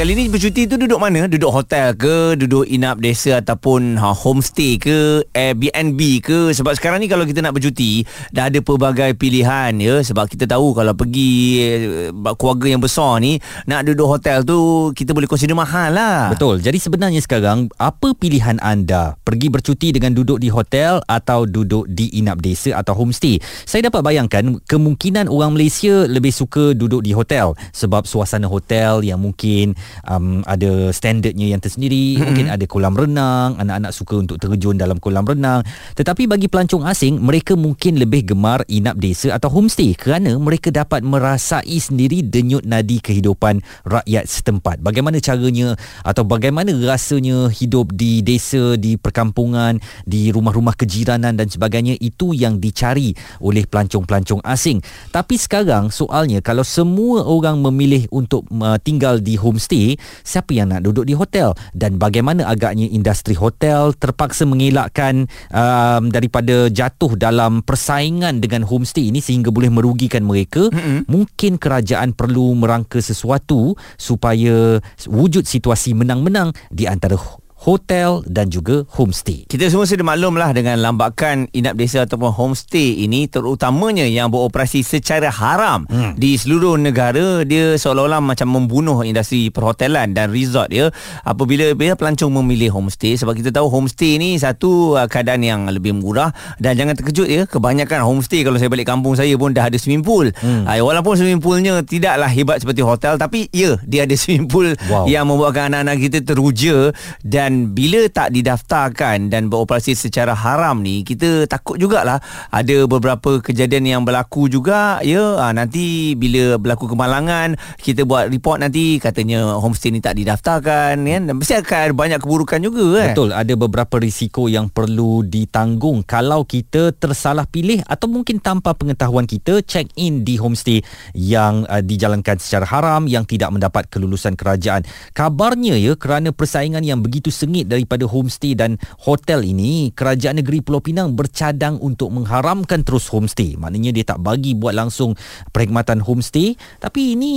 Kali ni bercuti tu duduk mana? Duduk hotel ke? Duduk inap desa ataupun ha, homestay ke? Airbnb ke? Sebab sekarang ni kalau kita nak bercuti dah ada pelbagai pilihan ya sebab kita tahu kalau pergi eh, keluarga yang besar ni nak duduk hotel tu kita boleh consider mahal lah. Betul. Jadi sebenarnya sekarang apa pilihan anda? Pergi bercuti dengan duduk di hotel atau duduk di inap desa atau homestay? Saya dapat bayangkan kemungkinan orang Malaysia lebih suka duduk di hotel sebab suasana hotel yang mungkin um, ada standardnya yang tersendiri mm-hmm. mungkin ada kolam renang anak-anak suka untuk terjun dalam kolam renang. Tetapi bagi pelancong asing mereka mungkin lebih gemar inap desa atau homestay kerana mereka dapat merasai sendiri denyut nadi kehidupan rakyat setempat. Bagaimana caranya atau bagaimana rasanya hidup di desa di perkampungan di rumah-rumah kejiranan dan sebagainya itu yang dicari oleh pelancong-pelancong asing. Tapi sekarang soalnya kalau semua orang memilih untuk uh, tinggal di homestay homestay, siapa yang nak duduk di hotel dan bagaimana agaknya industri hotel terpaksa mengelakkan um, daripada jatuh dalam persaingan dengan homestay ini sehingga boleh merugikan mereka. Mm-hmm. Mungkin kerajaan perlu merangka sesuatu supaya wujud situasi menang-menang di antara hotel dan juga homestay. Kita semua sudah maklum lah dengan lambakan inap desa ataupun homestay ini terutamanya yang beroperasi secara haram hmm. di seluruh negara dia seolah-olah macam membunuh industri perhotelan dan resort ya apabila bila pelancong memilih homestay sebab kita tahu homestay ni satu uh, keadaan yang lebih murah dan jangan terkejut ya kebanyakan homestay kalau saya balik kampung saya pun dah ada swimming pool hmm. uh, walaupun swimming poolnya tidaklah hebat seperti hotel tapi ya dia ada swimming pool wow. yang membuatkan anak-anak kita teruja dan dan bila tak didaftarkan dan beroperasi secara haram ni kita takut jugalah ada beberapa kejadian yang berlaku juga. Ya ha, nanti bila berlaku kemalangan kita buat report nanti katanya homestay ni tak didaftarkan kan dan mesti akan ada banyak keburukan juga kan betul ada beberapa risiko yang perlu ditanggung. Kalau kita tersalah pilih atau mungkin tanpa pengetahuan kita check in di homestay yang uh, dijalankan secara haram yang tidak mendapat kelulusan kerajaan. Kabarnya ya kerana persaingan yang begitu sengit daripada homestay dan hotel ini, kerajaan negeri Pulau Pinang bercadang untuk mengharamkan terus homestay. Maknanya dia tak bagi buat langsung perkhidmatan homestay. Tapi ini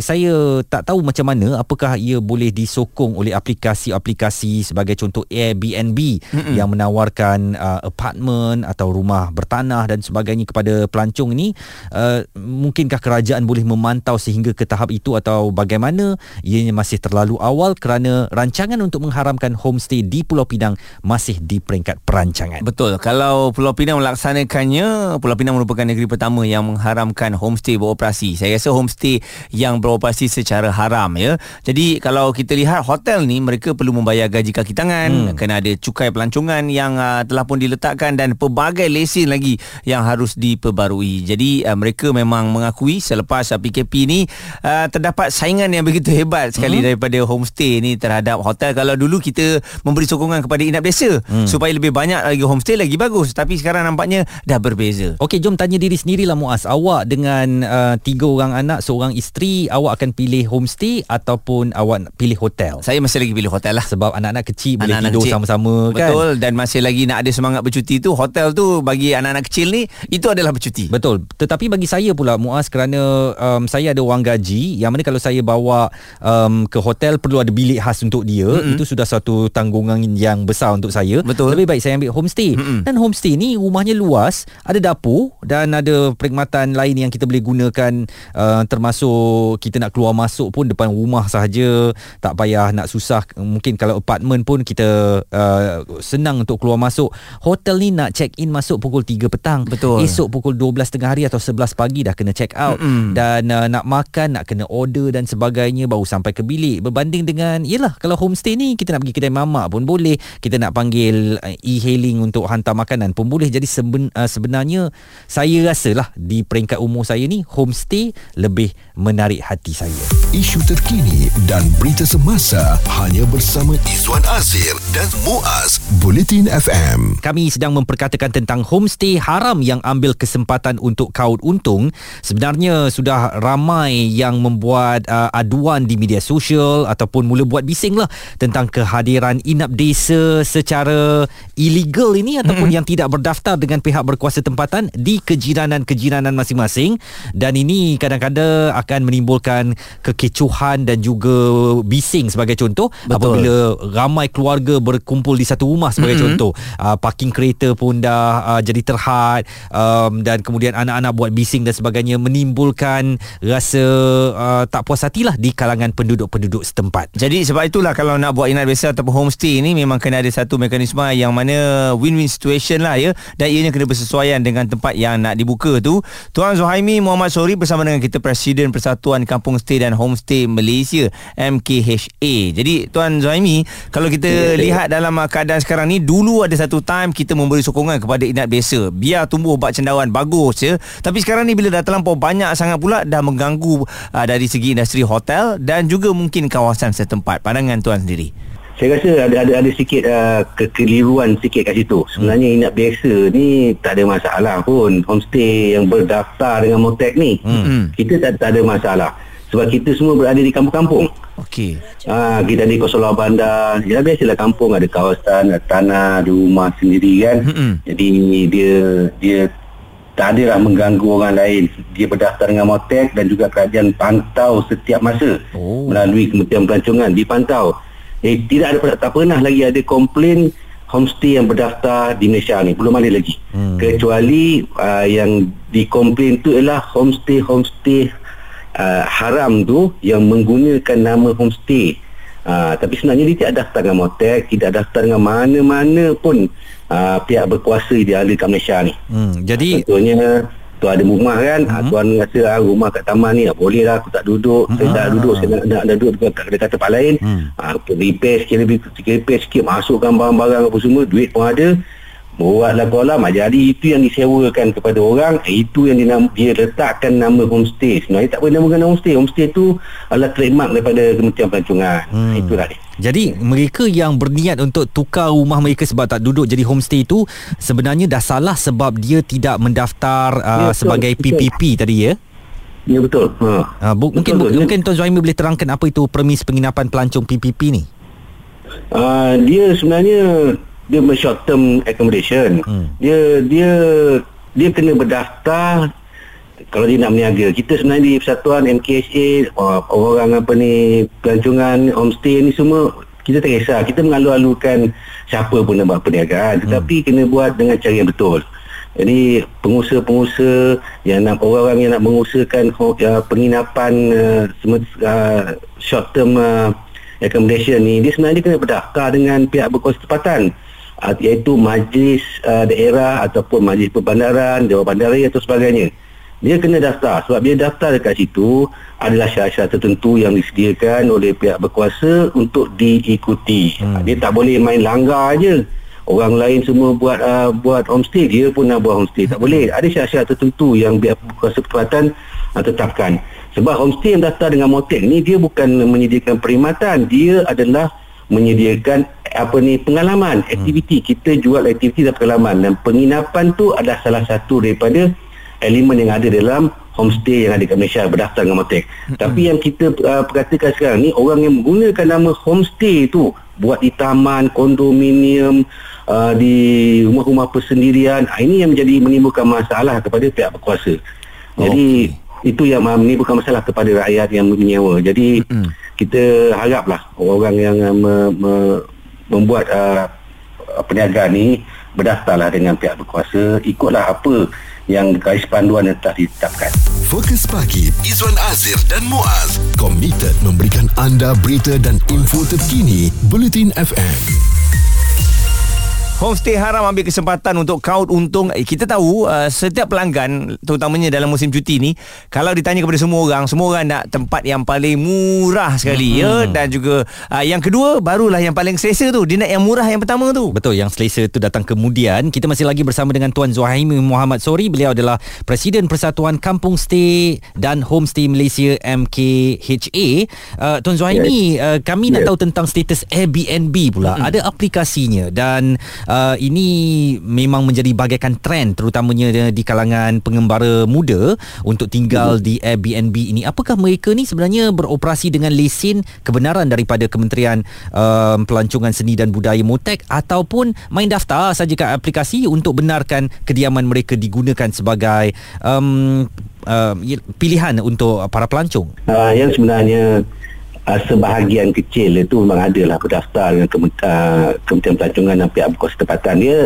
saya tak tahu macam mana apakah ia boleh disokong oleh aplikasi-aplikasi sebagai contoh Airbnb Mm-mm. yang menawarkan uh, apartment atau rumah bertanah dan sebagainya kepada pelancong ini. Uh, mungkinkah kerajaan boleh memantau sehingga ke tahap itu atau bagaimana? Ianya masih terlalu awal kerana rancangan untuk mengharamkan melaksanakan homestay di Pulau Pinang masih di peringkat perancangan. Betul. Kalau Pulau Pinang melaksanakannya, Pulau Pinang merupakan negeri pertama yang mengharamkan homestay beroperasi. Saya rasa homestay yang beroperasi secara haram ya. Jadi kalau kita lihat hotel ni mereka perlu membayar gaji kaki tangan, hmm. kena ada cukai pelancongan yang uh, telah pun diletakkan dan pelbagai lesen lagi yang harus diperbarui. Jadi uh, mereka memang mengakui selepas uh, PKP ni uh, terdapat saingan yang begitu hebat sekali hmm. daripada homestay ni terhadap hotel. Kalau dulu kita kita memberi sokongan kepada inap desa hmm. supaya lebih banyak lagi homestay lagi bagus. Tapi sekarang nampaknya dah berbeza. Okey jom tanya diri sendirilah Muaz. Awak dengan uh, tiga orang anak seorang isteri awak akan pilih homestay ataupun awak pilih hotel? Saya masih lagi pilih hotel lah. Sebab anak-anak kecil boleh anak-anak tidur kecil. sama-sama kan? Betul. Dan masih lagi nak ada semangat bercuti tu hotel tu bagi anak-anak kecil ni itu adalah bercuti. Betul. Tetapi bagi saya pula Muaz kerana um, saya ada wang gaji yang mana kalau saya bawa um, ke hotel perlu ada bilik khas untuk dia mm-hmm. itu sudah satu tanggungan yang besar untuk saya. Betul. Lebih baik saya ambil homestay. Mm-mm. Dan homestay ni rumahnya luas, ada dapur dan ada perkhidmatan lain yang kita boleh gunakan uh, termasuk kita nak keluar masuk pun depan rumah sahaja, tak payah nak susah. Mungkin kalau apartment pun kita uh, senang untuk keluar masuk. Hotel ni nak check in masuk pukul 3 petang. Betul. Esok pukul 12 tengah hari atau 11 pagi dah kena check out Mm-mm. dan uh, nak makan nak kena order dan sebagainya baru sampai ke bilik. Berbanding dengan yalah kalau homestay ni kita nak pergi kedai mamak pun boleh. Kita nak panggil uh, e-hailing untuk hantar makanan pun boleh. Jadi seben, uh, sebenarnya saya rasalah di peringkat umur saya ni homestay lebih menarik hati saya. Isu terkini dan berita semasa hanya bersama Izwan Azir dan Muaz Bulletin FM kami sedang memperkatakan tentang homestay haram yang ambil kesempatan untuk kaut untung. Sebenarnya sudah ramai yang membuat uh, aduan di media sosial ataupun mula buat bising lah tentang keharuman kehadiran inap desa secara illegal ini ataupun yang tidak berdaftar dengan pihak berkuasa tempatan di kejiranan-kejiranan masing-masing dan ini kadang-kadang akan menimbulkan kekecohan dan juga bising sebagai contoh Betul. apabila ramai keluarga berkumpul di satu rumah sebagai mm-hmm. contoh uh, parking kereta pun dah uh, jadi terhad um, dan kemudian anak-anak buat bising dan sebagainya menimbulkan rasa uh, tak puas hatilah di kalangan penduduk-penduduk setempat Jadi sebab itulah kalau nak buat inap desa ataupun homestay ni memang kena ada satu mekanisme yang mana win-win situation lah ya dan ianya kena bersesuaian dengan tempat yang nak dibuka tu. Tuan Zuhaimi Muhammad Sori bersama dengan kita Presiden Persatuan Kampung Stay dan Homestay Malaysia MKHA. Jadi Tuan Zuhaimi kalau kita Ya, ya. lihat dalam keadaan sekarang ni dulu ada satu time kita memberi sokongan kepada inap desa. Biar tumbuh bak cendawan bagus je. Tapi sekarang ni bila dah terlampau banyak sangat pula dah mengganggu uh, dari segi industri hotel dan juga mungkin kawasan setempat. Pandangan tuan sendiri. Saya rasa ada ada ada sikit uh, kekeliruan sikit kat situ. Sebenarnya inap biasa ni tak ada masalah pun. Homestay yang berdaftar dengan Motek ni. Hmm. Kita tak, tak ada masalah. Sebab kita semua berada di kampung-kampung. Okey. Ah, kita di Kosolau Bandar. Ya biasalah kampung ada kawasan, ada tanah, ada rumah sendiri kan. Mm-mm. Jadi dia dia tak adalah mengganggu orang lain. Dia berdaftar dengan Motek dan juga kerajaan pantau setiap masa Oh. melalui Kementerian Pelancongan dipantau. Eh tidak ada tak pernah lagi ada komplain homestay yang berdaftar di Malaysia ni belum ada lagi. Hmm. Kecuali uh, yang dikomplain tu ialah homestay homestay uh, haram tu yang menggunakan nama homestay. Uh, tapi sebenarnya dia tidak daftar dengan Motek, tidak daftar dengan mana-mana pun uh, pihak berkuasa di ahli kat Malaysia ni. hmm, jadi Contohnya Tuan ada rumah kan Mhm. mm-hmm. Tuan rasa ah, rumah kat taman ni ah, Boleh lah aku tak duduk mm-hmm. Saya tak duduk Saya nak, nak, nak duduk dekat, dekat tempat lain Hmm. mm. ah, Repair sikit lebih Repair sikit Masukkan barang-barang apa semua Duit pun ada Buatlah kolam ah, Jadi itu yang disewakan kepada orang eh, Itu yang dia, dia letakkan nama homestay Sebenarnya tak boleh namakan nama homestay Homestay tu adalah trademark daripada Kementerian Pelancongan Hmm. hmm. Itulah dia Jadi mereka yang berniat untuk tukar rumah mereka sebab tak duduk jadi homestay itu sebenarnya dah salah sebab dia tidak mendaftar uh, Ya, betul, sebagai betul. PPP tadi ya. Ya betul ha. Uh, bu- mungkin bu- Betul, mungkin Tuan Zuhaimi boleh terangkan apa itu premis penginapan pelancong PPP ni. Uh, dia sebenarnya dia short term accommodation. Hmm. Dia dia dia kena berdaftar kalau dia nak berniaga. Kita sebenarnya di Persatuan MKHA uh, orang apa ni pelancongan homestay ni semua kita tak kisah. Kita mengalu-alukan siapa pun nak buat perniagaan tetapi hmm. kena buat dengan cara yang betul. Jadi pengusaha-pengusaha yang nak orang-orang yang nak mengusahakan uh, penginapan uh, uh, short term uh, accommodation ni dia sebenarnya kena berdaftar dengan pihak berkuasa tempatan uh, iaitu majlis uh, daerah ataupun majlis perbandaran, Dewan Bandaraya atau sebagainya. Dia kena daftar sebab dia daftar dekat situ adalah syarat-syarat tertentu yang disediakan oleh pihak berkuasa untuk diikuti. Hmm. Dia tak boleh main langgar aje. Orang lain semua buat uh, buat homestay dia pun nak buat homestay tak boleh. Ada syarat-syarat tertentu yang pihak berkuasa tempatan uh, tetapkan. Sebab homestay yang daftar dengan Motek ni dia bukan menyediakan perkhidmatan, dia adalah menyediakan apa ni pengalaman, aktiviti. Kita jual aktiviti dan pengalaman dan penginapan tu adalah salah satu daripada elemen yang ada dalam homestay yang ada kat Malaysia berdaftar dengan Motek. Tapi yang kita uh, perkatakan sekarang ni orang yang menggunakan nama homestay tu buat di taman, kondominium, uh, di rumah-rumah persendirian, ah, ini yang menjadi menimbulkan masalah kepada pihak berkuasa. Jadi itu yang uh, menimbulkan masalah kepada rakyat yang menyewa. Jadi Mm-mm. kita haraplah orang yang uh, me, me, membuat uh, perniagaan ni berdaftarlah dengan pihak berkuasa, ikutlah apa yang garis panduan yang telah ditetapkan. Fokus pagi Izwan Azir dan Muaz komited memberikan anda berita dan info terkini Bulletin FM. Homestay Haram ambil kesempatan untuk kaut untung. Eh, kita tahu uh, setiap pelanggan terutamanya dalam musim cuti ni kalau ditanya kepada semua orang, semua orang nak tempat yang paling murah sekali mm-hmm. ya dan juga uh, yang kedua barulah yang paling selesa tu. Dia nak yang murah yang pertama tu. Betul yang selesa itu datang kemudian. Kita masih lagi bersama dengan Tuan Zuhaimi Muhammad Sori. Beliau adalah Presiden Persatuan Kampung Stay dan Homestay Malaysia MKHA. Uh, Tuan Zuhaimi, uh, kami nak Yes. tahu tentang status Airbnb pula. Ada aplikasinya dan uh, uh, ini memang menjadi bagaikan trend terutamanya di kalangan pengembara muda untuk tinggal di Airbnb ini. Apakah mereka ni sebenarnya beroperasi dengan lesen kebenaran daripada Kementerian uh, Pelancongan Seni dan Budaya Motek ataupun main daftar saja kat aplikasi untuk benarkan kediaman mereka digunakan sebagai um, uh, pilihan untuk para pelancong? Uh, yang sebenarnya uh, sebahagian kecil itu memang ada lah berdaftar dengan uh, Kementerian Pelancongan dan pihak berkuasa tempatan dia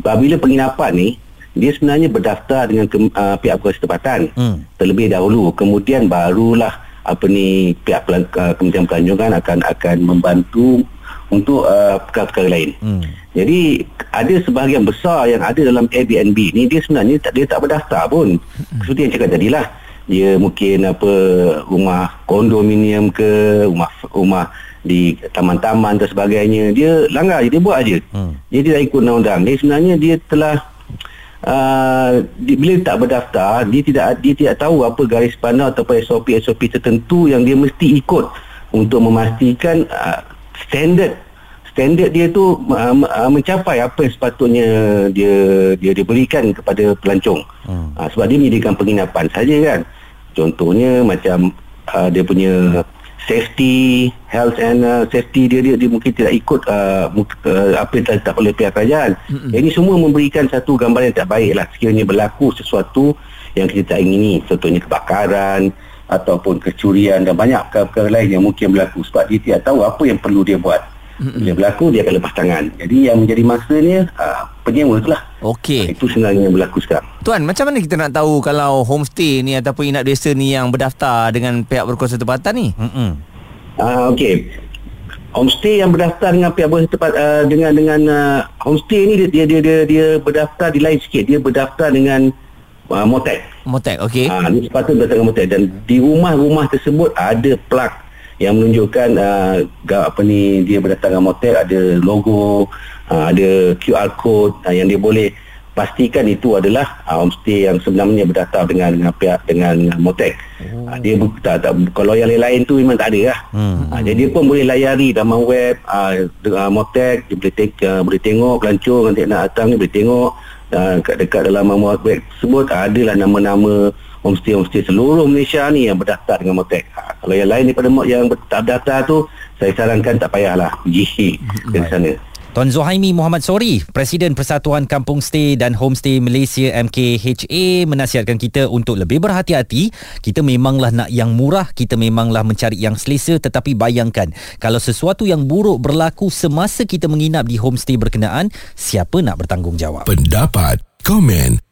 apabila penginapan ni dia sebenarnya berdaftar dengan ke, uh, pihak berkuasa tempatan hmm. terlebih dahulu kemudian barulah apa ni pihak pelan, uh, Kementerian Pelancongan akan akan membantu untuk uh, perkara-perkara lain. Hmm. Jadi ada sebahagian besar yang ada dalam Airbnb ni dia sebenarnya tak dia tak berdaftar pun. Hmm. Seperti yang cakap tadilah dia mungkin apa rumah kondominium ke rumah rumah di taman-taman dan sebagainya dia langgar je dia buat aje hmm. dia tidak ikut undang-undang dia sebenarnya dia telah uh, di, bila tak berdaftar dia tidak dia tidak tahu apa garis pandang ataupun SOP SOP tertentu yang dia mesti ikut untuk memastikan uh, standard standard dia tu uh, uh, mencapai apa yang sepatutnya dia dia diberikan kepada pelancong hmm. uh, sebab dia menyediakan penginapan saja kan Contohnya macam uh, dia punya safety, health and uh, safety dia, dia dia mungkin tidak ikut uh, uh, apa yang ditetapkan oleh pihak kerajaan. Mm-hmm. Ini semua memberikan satu gambaran yang tak baik lah sekiranya berlaku sesuatu yang kita tak ingini. Contohnya kebakaran ataupun kecurian dan banyak perkara lain yang mungkin berlaku sebab dia tidak tahu apa yang perlu dia buat. Bila berlaku dia akan lepas tangan. Jadi yang menjadi masanya uh, penyewa tu lah. Okey. Itu sebenarnya yang berlaku sekarang. Tuan, macam mana kita nak tahu kalau homestay ni ataupun inap desa ni yang berdaftar dengan pihak berkuasa tempatan ni? Hmm. Uh, Okey. Homestay yang berdaftar dengan pihak berkuasa tempat uh, dengan dengan uh, homestay ni dia, dia dia dia dia berdaftar di lain sikit. Dia berdaftar dengan uh, motek. Motek, okey. Ah, uh, ni sepatutnya berdaftar dengan motek dan di rumah-rumah tersebut ada plak yang menunjukkan uh, apa ni dia berdatang motel ada logo uh, ada QR code uh, yang dia boleh pastikan itu adalah uh, homestay yang sebenarnya berdaftar dengan dengan pihak dengan motel oh. uh, dia tak, tak kalau yang lain-lain tu memang tak ada lah hmm. uh, jadi dia pun boleh layari dalam web uh, uh, motel dia boleh, take, uh, boleh tengok pelancong nanti nak datang ni boleh tengok uh, dekat dalam web tersebut uh, adalah nama-nama homestay-homestay seluruh Malaysia ni yang berdaftar dengan Motek. Ha, kalau yang lain daripada yang tak berdaftar tu, saya sarankan tak payahlah pergi ke sana. Tuan Zuhaimi Muhammad Sori, Presiden Persatuan Kampung Stay dan Homestay Malaysia MKHA menasihatkan kita untuk lebih berhati-hati. Kita memanglah nak yang murah, kita memanglah mencari yang selesa tetapi bayangkan kalau sesuatu yang buruk berlaku semasa kita menginap di homestay berkenaan, siapa nak bertanggungjawab? Pendapat, komen